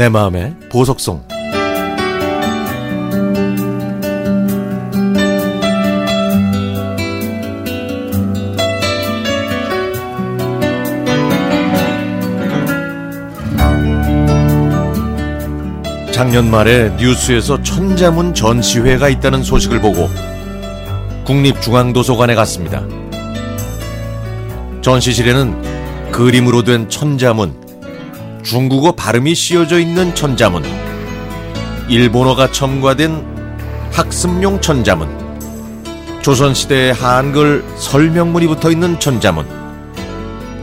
내 마음의 보석송 작년 말에 뉴스에서 천자문 전시회가 있다는 소식을 보고 국립중앙도서관에 갔습니다. 전시실에는 그림으로 된 천자문, 중국어 발음이 씌어져 있는 천자문, 일본어가 첨가된 학습용 천자문, 조선시대의 한글 설명문이 붙어 있는 천자문,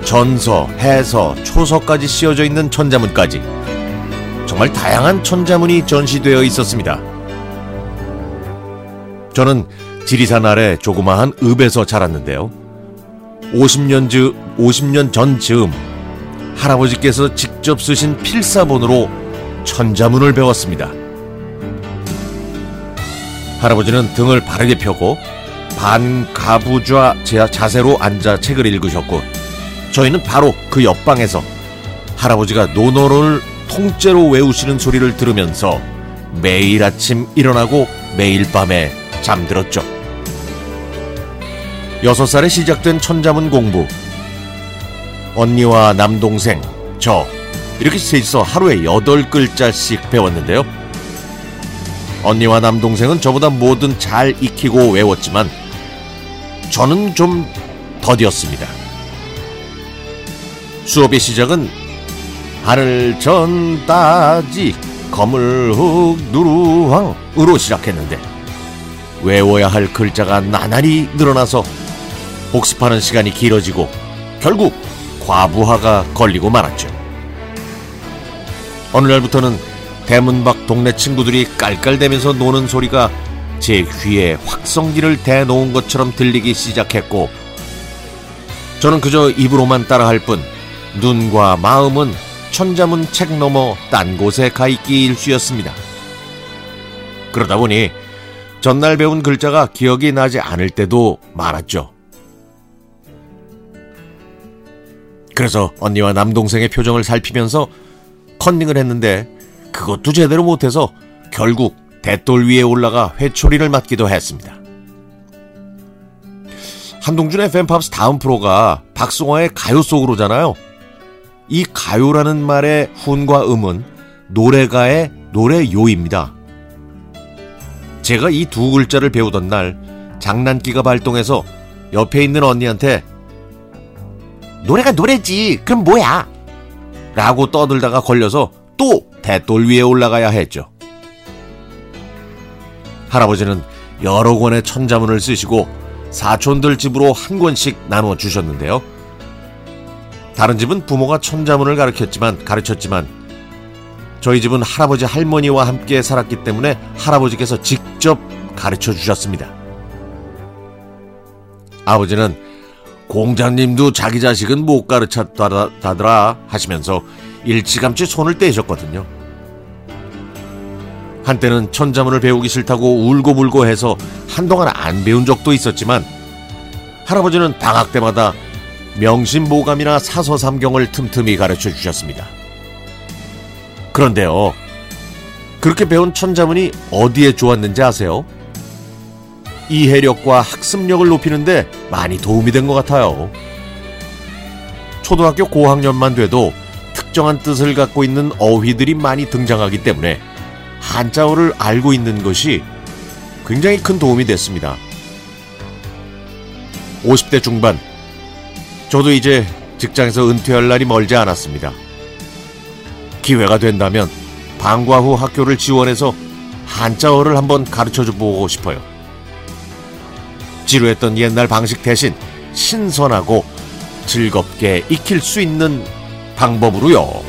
전서, 해서, 초서까지 씌어져 있는 천자문까지 정말 다양한 천자문이 전시되어 있었습니다. 저는 지리산 아래 조그마한 읍에서 자랐는데요. 50년 즈 50년 전 즈음 할아버지께서 직접 쓰신 필사본으로 천자문을 배웠습니다. 할아버지는 등을 바르게 펴고 반가부좌 자세로 앉아 책을 읽으셨고 저희는 바로 그 옆방에서 할아버지가 논어를 통째로 외우시는 소리를 들으면서 매일 아침 일어나고 매일 밤에 잠들었죠. 여섯 살에 시작된 천자문 공부. 언니와 남동생, 저, 이렇게 셋이서 하루에 여덟 글자씩 배웠는데요. 언니와 남동생은 저보다 뭐든 잘 익히고 외웠지만 저는 좀 더디었습니다. 수업의 시작은 하늘 전 따지 거물흑 누루황으로 시작했는데 외워야 할 글자가 나날이 늘어나서 복습하는 시간이 길어지고 결국 과부하가 걸리고 말았죠. 어느 날부터는 대문 밖 동네 친구들이 깔깔대면서 노는 소리가 제 귀에 확성기를 대놓은 것처럼 들리기 시작했고 저는 그저 입으로만 따라할 뿐 눈과 마음은 천자문 책 너머 딴 곳에 가 있기 일쑤였습니다. 그러다 보니 전날 배운 글자가 기억이 나지 않을 때도 많았죠. 그래서 언니와 남동생의 표정을 살피면서 컨닝을 했는데 그것도 제대로 못해서 결국 대돌 위에 올라가 회초리를 맞기도 했습니다. 한동준의 팬팝스 다음 프로가 박승화의 가요 속으로잖아요. 이 가요라는 말의 훈과 음은 노래가의 노래요입니다. 제가 이 두 글자를 배우던 날 장난기가 발동해서 옆에 있는 언니한테 노래가 노래지 그럼 뭐야? 라고 떠들다가 걸려서 또 대돌 위에 올라가야 했죠. 할아버지는 여러 권의 천자문을 쓰시고 사촌들 집으로 한 권씩 나눠 주셨는데요. 다른 집은 부모가 천자문을 가르쳤지만 가르쳤지만 저희 집은 할아버지 할머니와 함께 살았기 때문에 할아버지께서 직접 가르쳐 주셨습니다. 아버지는 공자님도 자기 자식은 못 가르쳤다더라 하시면서 일찌감치 손을 떼셨거든요. 한때는 천자문을 배우기 싫다고 울고불고 해서 한동안 안 배운 적도 있었지만 할아버지는 방학 때마다 명심보감이나 사서삼경을 틈틈이 가르쳐 주셨습니다. 그런데요, 그렇게 배운 천자문이 어디에 좋았는지 아세요? 이해력과 학습력을 높이는데 많이 도움이 된 것 같아요. 초등학교 고학년만 돼도 특정한 뜻을 갖고 있는 어휘들이 많이 등장하기 때문에 한자어를 알고 있는 것이 굉장히 큰 도움이 됐습니다. 50대 중반, 저도 이제 직장에서 은퇴할 날이 멀지 않았습니다. 기회가 된다면 방과 후 학교를 지원해서 한자어를 한번 가르쳐 보고 싶어요. 지루했던 옛날 방식 대신 신선하고 즐겁게 익힐 수 있는 방법으로요.